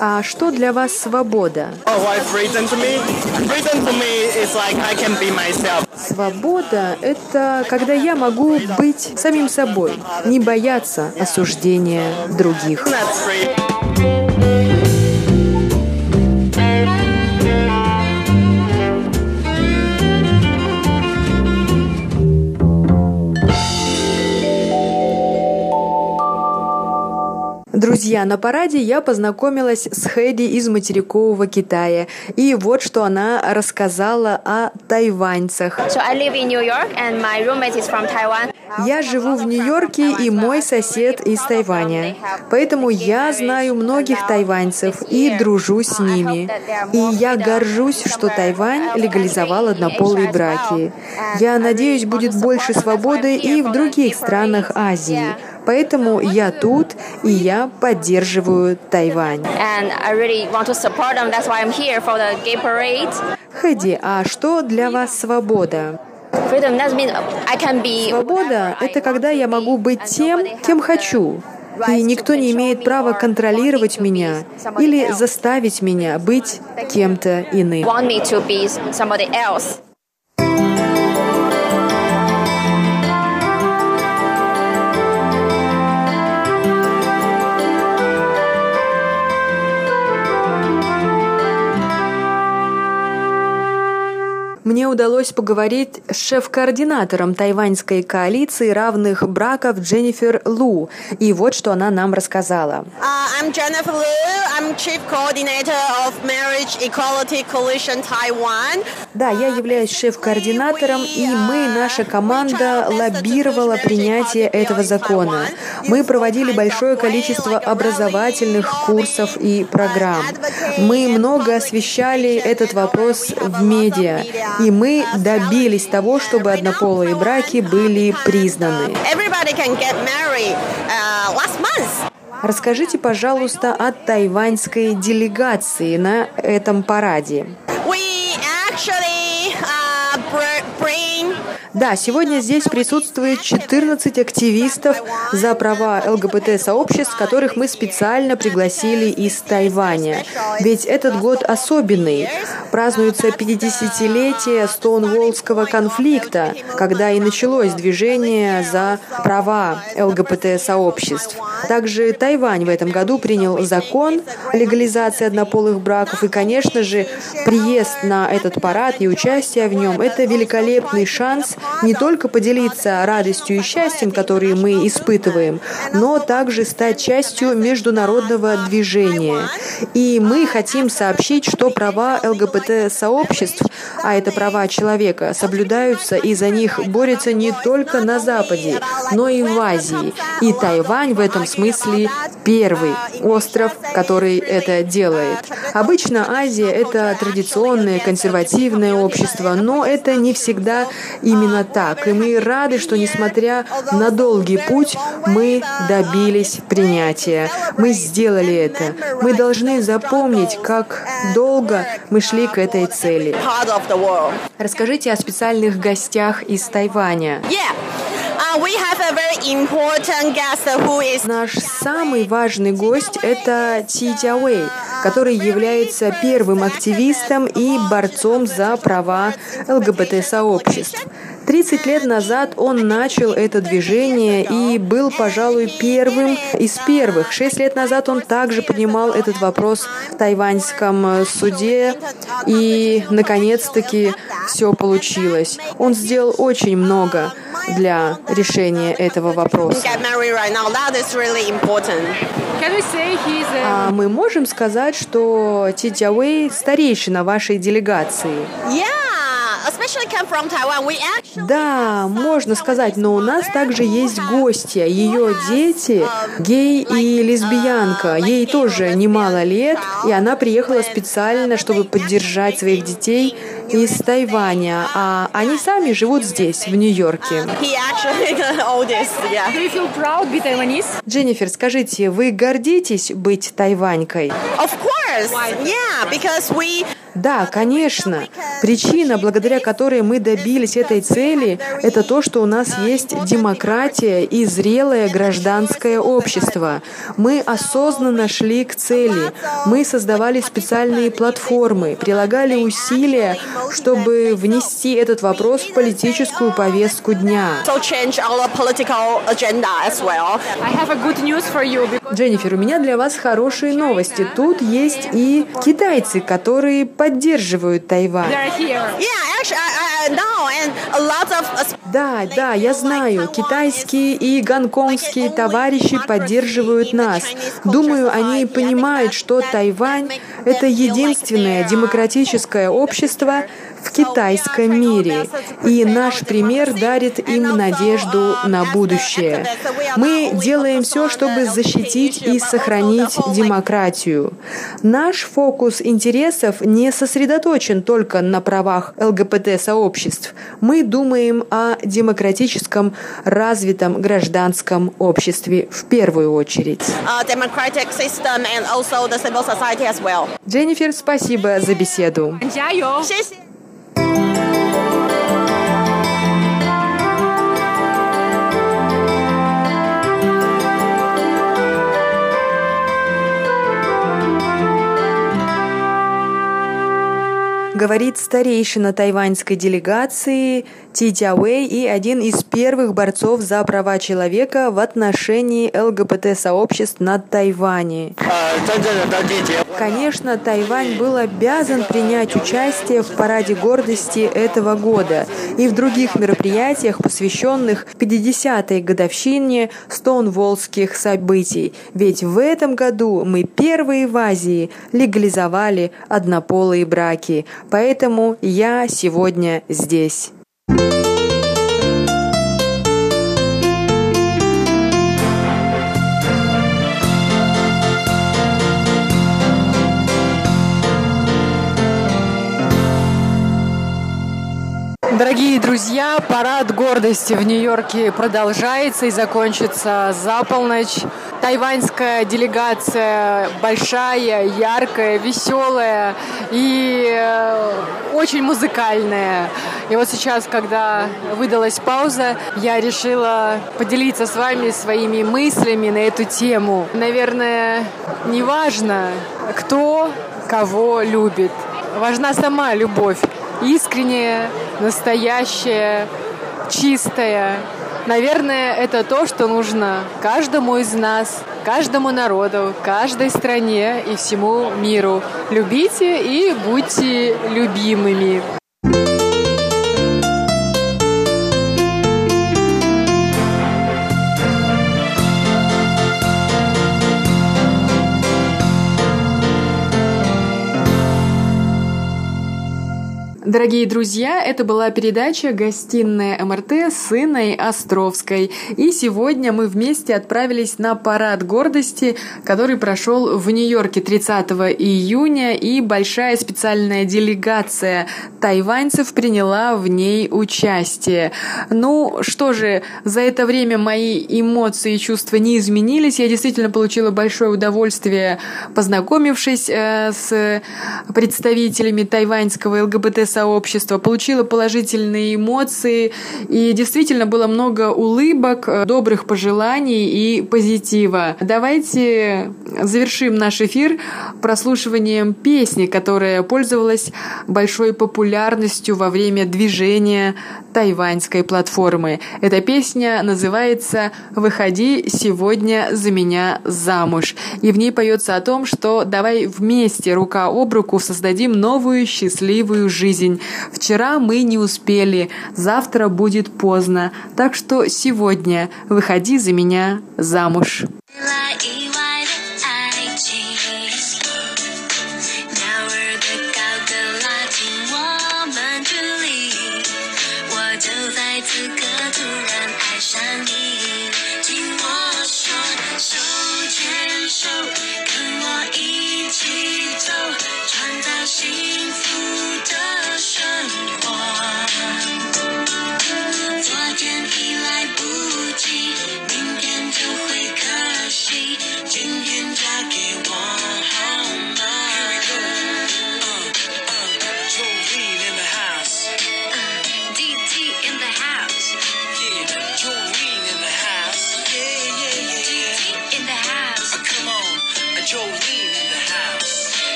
А что для вас свобода? Oh. Свобода — это когда я могу быть самим собой, не бояться осуждения других. Друзья, на параде я познакомилась с Хэди из материкового Китая. И вот что она рассказала о тайваньцах. So. Я живу в Нью-Йорке, и мой сосед из Тайваня. Поэтому я знаю многих тайваньцев и дружу с ними. И я горжусь, что Тайвань легализовал однополые браки. Я надеюсь, будет больше свободы и в других странах Азии. Поэтому я тут, и я поддерживаю Тайвань. Хэди, а что для вас свобода? Свобода — это когда я могу быть тем, кем хочу. И никто не имеет права контролировать меня или заставить меня быть кем-то иным. Мне удалось поговорить с шеф-координатором тайваньской коалиции равных браков Дженнифер Лу. И вот что она нам рассказала. Uh, I'm Jennifer Liu. I'm Chief Coordinator of Marriage Equality Coalition Taiwan. Да, я являюсь шеф-координатором, и мы, наша команда, лоббировала принятие этого закона. Мы проводили большое количество образовательных курсов и программ. Мы много освещали этот вопрос в медиа, и мы добились того, чтобы однополые браки были признаны. Uh. Расскажите, пожалуйста, о тайваньской делегации на этом параде. We actually uh, Да, сегодня здесь присутствует 14 активистов за права ЛГБТ-сообществ, которых мы специально пригласили из Тайваня. Ведь этот год особенный. Празднуется 50-летие Стоунволлского конфликта, когда и началось движение за права ЛГБТ-сообществ. Также Тайвань в этом году принял закон о легализации однополых браков. И, конечно же, приезд на этот парад и участие в нем – это великолепный шанс не только поделиться радостью и счастьем, которые мы испытываем, но также стать частью международного движения. И мы хотим сообщить, что права ЛГБТ-сообществ, а это права человека, соблюдаются и за них борются не только на Западе, но и в Азии. И Тайвань в этом смысле первый остров, который это делает. Обычно Азия — это традиционное, консервативное общество, но это не всегда именно так. И мы рады, что, несмотря на долгий путь, мы добились принятия. Мы сделали это. Мы должны запомнить, как долго мы шли к этой цели. Расскажите о специальных гостях из Тайваня. Uh, Наш самый важный гость – это Ти Тяуэй, который является первым активистом и борцом за права ЛГБТ-сообществ. 30 лет назад он начал это движение и был, пожалуй, первым из первых. Шесть лет назад он также поднимал этот вопрос в тайваньском э, суде, и, наконец-таки, все получилось. Он сделал очень много для решения этого вопроса. А мы можем сказать, что Ти Тяуэй старейшина вашей делегации? Yeah, We Да, можно сказать, но у нас также есть гостья. Ее дети гей и лесбиянка. Ей тоже немало лет, и она приехала специально, чтобы поддержать своих детей из Тайваня. А они сами живут здесь, в Нью-Йорке. Yeah. Дженнифер, скажите, вы гордитесь быть тайванькой? Да, конечно. Причина, благодаря которой мы добились этой цели, это то, что у нас есть демократия и зрелое гражданское общество. Мы осознанно шли к цели. Мы создавали специальные платформы, прилагали усилия, чтобы внести этот вопрос в политическую повестку дня. Дженнифер, у меня для вас хорошие новости. Тут есть и китайцы, которые поддерживают Тайвань. Yeah, actually, I, I, Да, да, я знаю, китайские и гонконгские товарищи поддерживают нас. Думаю, они понимают, что Тайвань – это единственное демократическое общество, в китайском мире, и наш пример дарит им надежду на будущее. Мы делаем все, чтобы защитить и сохранить демократию. Наш фокус интересов не сосредоточен только на правах ЛГБТ-сообществ. Мы думаем о демократическом, развитом гражданском обществе в первую очередь. Дженнифер, спасибо за беседу. 谢谢。Говорит старейшина тайваньской делегации Ти Тяуэй и один из первых борцов за права человека в отношении ЛГБТ-сообществ на Тайване. Конечно, Тайвань был обязан принять участие в параде гордости этого года и в других мероприятиях, посвященных 50-й годовщине Стоунволлских событий. Ведь в этом году мы первые в Азии легализовали однополые браки. Поэтому я сегодня здесь. Дорогие друзья, парад гордости в Нью-Йорке продолжается и закончится за полночь. Тайваньская делегация большая, яркая, веселая и э, очень музыкальная. И вот сейчас, когда выдалась пауза, я решила поделиться с вами своими мыслями на эту тему. Наверное, не важно, кто кого любит. Важна сама любовь искренняя, настоящая, чистая. Наверное, это то, что нужно каждому из нас, каждому народу, каждой стране и всему миру. Любите и будьте любимыми. Дорогие друзья, это была передача «Гостиная МРТ» с Инной Островской. И сегодня мы вместе отправились на парад гордости, который прошел в Нью-Йорке 30 июня, и большая специальная делегация тайваньцев приняла в ней участие. Ну, что же, за это время мои эмоции и чувства не изменились. Я действительно получила большое удовольствие, познакомившись э, с представителями тайваньского ЛГБТ-сообщества, сообщества, получила положительные эмоции, и действительно было много улыбок, э, добрых пожеланий и позитива. Давайте завершим наш эфир прослушиванием песни, которая пользовалась большой популярностью во время движения тайваньской платформы. Эта песня называется «Выходи сегодня за меня замуж». И в ней поется о том, что давай вместе, рука об руку, создадим новую счастливую жизнь жизнь. Вчера мы не успели, завтра будет поздно. Так что сегодня выходи за меня замуж. 讲，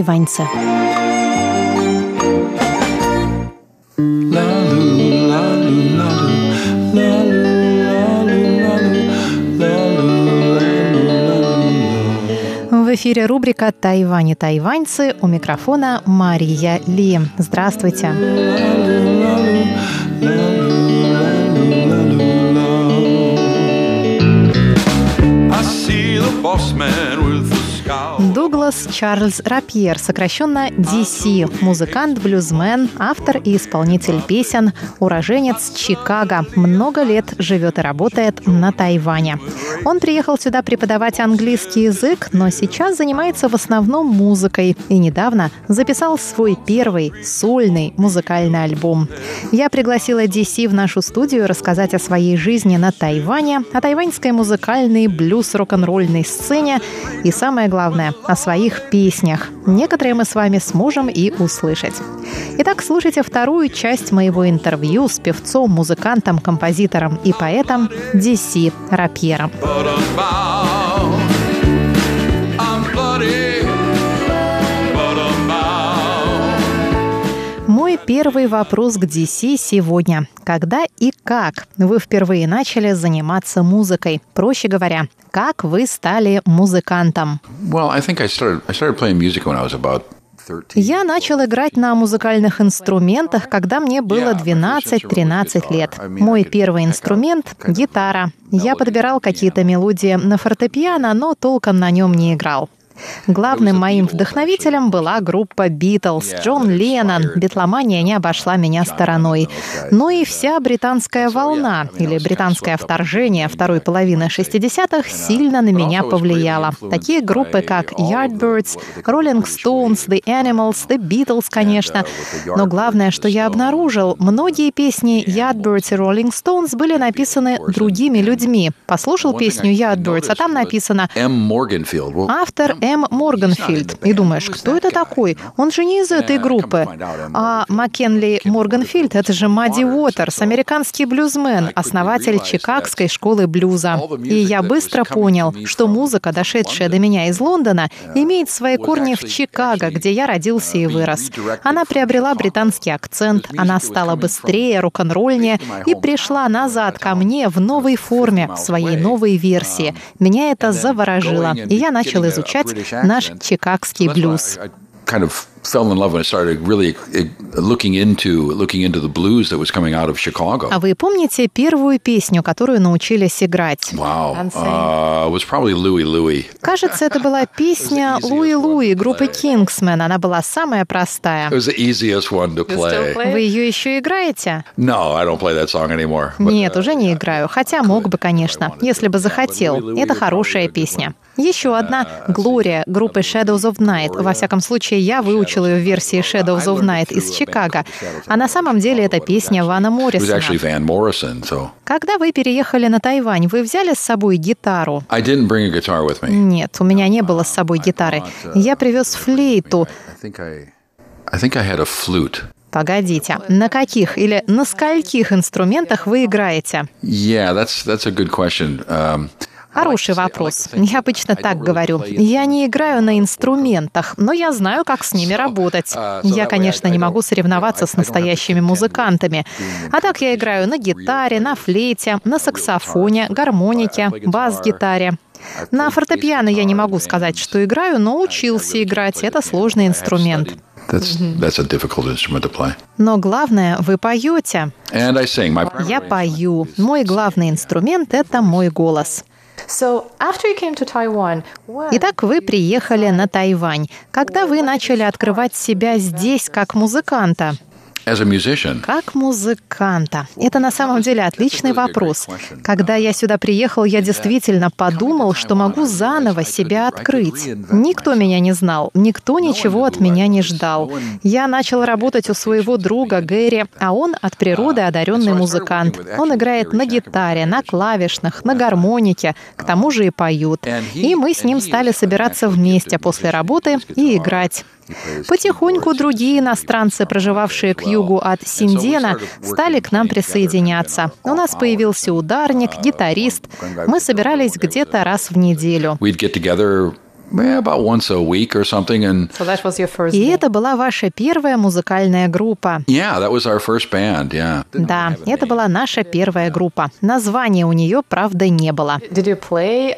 и тайваньцы. В эфире рубрика «Тайвань и тайваньцы» у микрофона Мария Ли. Здравствуйте. I. Дуглас Чарльз Рапьер, сокращенно DC, музыкант, блюзмен, автор и исполнитель песен, уроженец Чикаго, много лет живет и работает на Тайване. Он приехал сюда преподавать английский язык, но сейчас занимается в основном музыкой и недавно записал свой первый сольный музыкальный альбом. Я пригласила DC в нашу студию рассказать о своей жизни на Тайване, о тайваньской музыкальной блюз-рок-н-ролльной сцене и, самое главное, о своих песнях. Некоторые мы с вами сможем и услышать. Итак, слушайте вторую часть моего интервью с певцом, музыкантом, композитором и поэтом DC Рапьером. Первый вопрос к DC сегодня. Когда и как вы впервые начали заниматься музыкой? Проще говоря, как вы стали музыкантом? Well, I think I started I started playing music when I was about 13. Я начал играть на музыкальных инструментах, когда мне было 12-13 лет. Мой первый инструмент — гитара. Я подбирал какие-то мелодии на фортепиано, но толком на нем не играл. Главным моим вдохновителем была группа Битлз, Джон Леннон. Битломания не обошла меня стороной. Но и вся британская волна, или британское вторжение второй половины 60-х сильно на меня повлияло. Такие группы, как Yardbirds, Rolling Stones, The Animals, The Beatles, конечно. Но главное, что я обнаружил, многие песни Yardbirds и Rolling Stones были написаны другими людьми. Послушал песню Yardbirds, а там написано автор М. Морганфильд. И думаешь, кто это такой? Он же не из этой группы. А Маккенли Морганфильд — это же Мадди Уотерс, американский блюзмен, основатель Чикагской школы блюза. И я быстро понял, что музыка, дошедшая до меня из Лондона, имеет свои корни в Чикаго, где я родился и вырос. Она приобрела британский акцент, она стала быстрее, рок-н-ролльнее и пришла назад ко мне в новой форме, в своей новой версии. Меня это заворожило, и я начал изучать наш чикагский блюз. Fell in love when I started really uh, looking into looking into the blues that was coming out of Chicago. А вы помните первую песню, которую научились играть? Wow. Uh, it was probably Louie Louie. Кажется, это была песня Луи Луи группы Kingsmen. Она была самая простая. It was the easiest one to play. Вы ее еще играете? No, I don't play that song anymore. Нет, уже не играю. Хотя мог бы, конечно, если бы захотел. Это хорошая песня. Еще одна «Глория» группы Shadows of Night. Во всяком случае, я выучила ее в версии Shadows of Night из Чикаго. А на самом деле это песня Вана Моррисона. Когда вы переехали на Тайвань, вы взяли с собой гитару? Нет, у меня не было с собой гитары. Я привез флейту. Погодите, на каких или на скольких инструментах вы играете? Yeah, that's that's a good question. Um, Хороший вопрос. Я обычно так говорю. Я не играю на инструментах, но я знаю, как с ними работать. Я, конечно, не могу соревноваться с настоящими музыкантами. А так я играю на гитаре, на флейте, на саксофоне, гармонике, бас-гитаре. На фортепиано я не могу сказать, что играю, но учился играть. Это сложный инструмент. that's that's a difficult instrument to play. Но главное, вы поете. And I sing. My Я пою. Мой главный инструмент — это мой голос. Итак, вы приехали на Тайвань. Когда вы начали открывать себя здесь как музыканта? Как музыканта? Это на самом деле отличный вопрос. Когда я сюда приехал, я действительно подумал, что могу заново себя открыть. Никто меня не знал, никто ничего от меня не ждал. Я начал работать у своего друга Гэри, а он от природы одаренный музыкант. Он играет на гитаре, на клавишных, на гармонике, к тому же и поют. И мы с ним стали собираться вместе после работы и играть. Потихоньку другие иностранцы, проживавшие к югу от Синдена, стали к нам присоединяться. У нас появился ударник, гитарист. Мы собирались где-то раз в неделю. We'd get together about once a week or something, and И это была ваша первая музыкальная группа. yeah, that was our first band. Yeah. Да, это была наша первая группа. Названия у нее, правда, не было.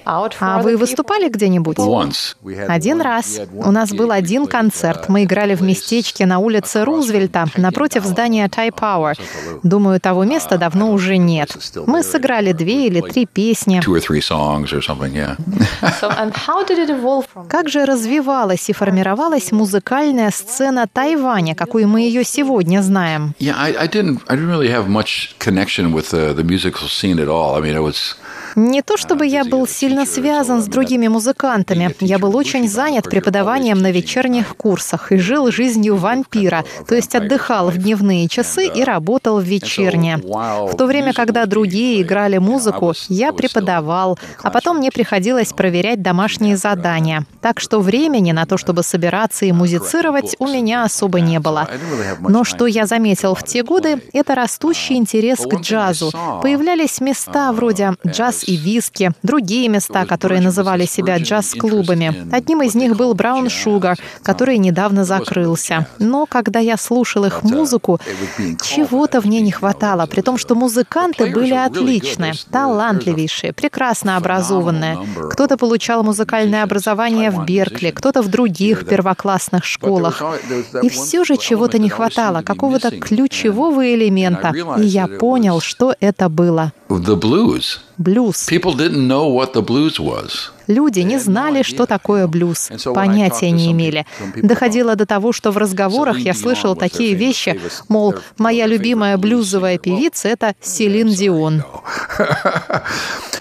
А вы выступали где-нибудь? Once. We had Один раз. У нас был один концерт. Мы играли в местечке на улице Рузвельта, напротив здания Тай Power. Думаю, того места давно уже нет. Мы сыграли две или три песни. Как же развивалась и формировалась музыкальная сцена Тайваня, какой мы ее сегодня знаем? Yeah, I, I didn't. I didn't really have much connection with the, the musical scene at all. I mean, it was. Не то чтобы я был сильно связан с другими музыкантами. Я был очень занят преподаванием на вечерних курсах и жил жизнью вампира, то есть отдыхал в дневные часы и работал в вечерние. В то время, когда другие играли музыку, я преподавал, а потом мне приходилось проверять домашние задания. Так что времени на то, чтобы собираться и музицировать, у меня особо не было. Но что я заметил в те годы, это растущий интерес к джазу. Появлялись места вроде джаз и виски, другие места, которые называли себя джаз-клубами. Одним из них был Браун Шугар, который недавно закрылся. Но когда я слушал их музыку, чего-то в ней не хватало, при том, что музыканты были отличные, талантливейшие, прекрасно образованные. Кто-то получал музыкальное образование в Беркли, кто-то в других первоклассных школах. И все же чего-то не хватало, какого-то ключевого элемента. И я понял, что это было. The blues. blues. People didn't know what the blues was. Люди не знали, что такое блюз, понятия не имели. Доходило до того, что в разговорах я слышал такие вещи, мол, моя любимая блюзовая певица — это Селин Дион.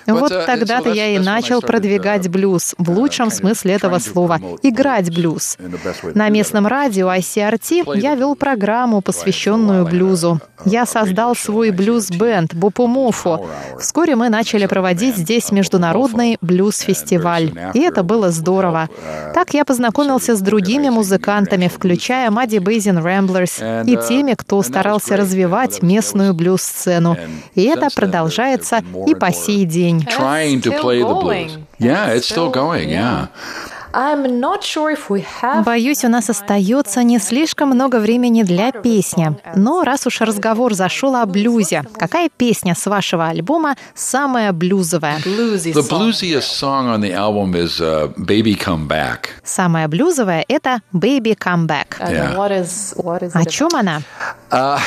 Вот тогда-то я и начал продвигать блюз, в лучшем смысле этого слова, играть блюз. На местном радио ICRT я вел программу, посвященную блюзу. Я создал свой блюз-бенд Бупумуфу. Вскоре мы начали проводить здесь международный блюз-фестиваль. И это было здорово. Так я познакомился с другими музыкантами, включая Мадди Бейзин Рэмблерс и теми, кто старался развивать местную блюз-сцену. И это продолжается и по сей день. Yeah, it's still going. Yeah. Боюсь, у нас остается не слишком много времени для песни. Но раз уж разговор зашел о блюзе, какая песня с вашего альбома самая блюзовая? The bluesiest song on the album is "Baby Come Back." Самая блюзовая — это «Baby Come Back». Yeah. О чем она? Uh,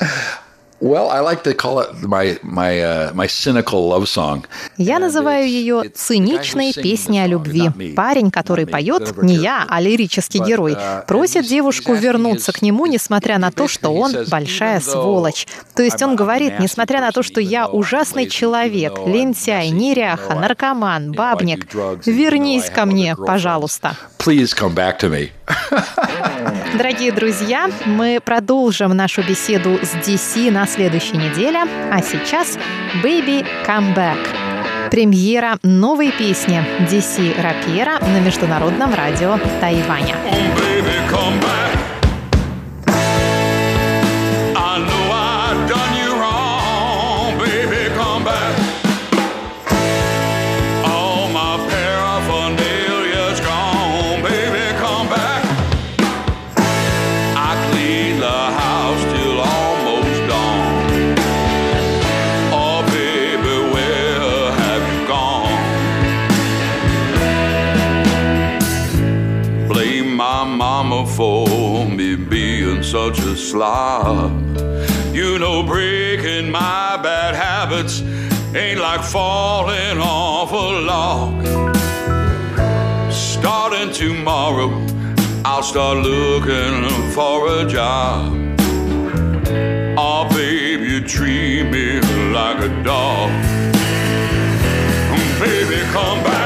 to call it my my uh, my cynical love song. Я называю ее «циничной песней о любви». Парень, который поет, не я, а лирический герой, просит девушку вернуться к нему, несмотря на то, что он большая сволочь. То есть он говорит, несмотря на то, что я ужасный человек, лентяй, неряха, наркоман, бабник, вернись ко мне, пожалуйста. Please come back to me. Дорогие друзья, мы продолжим нашу беседу с DC на следующей неделе, а сейчас «Baby Come Back». Премьера новой песни DC Рапьера на Международном радио Тайваня. Baby, come back. mama for me being such a slob. You know, breaking my bad habits ain't like falling off a log. Starting tomorrow, I'll start looking for a job. Oh, babe, you treat me like a dog. Baby, come back.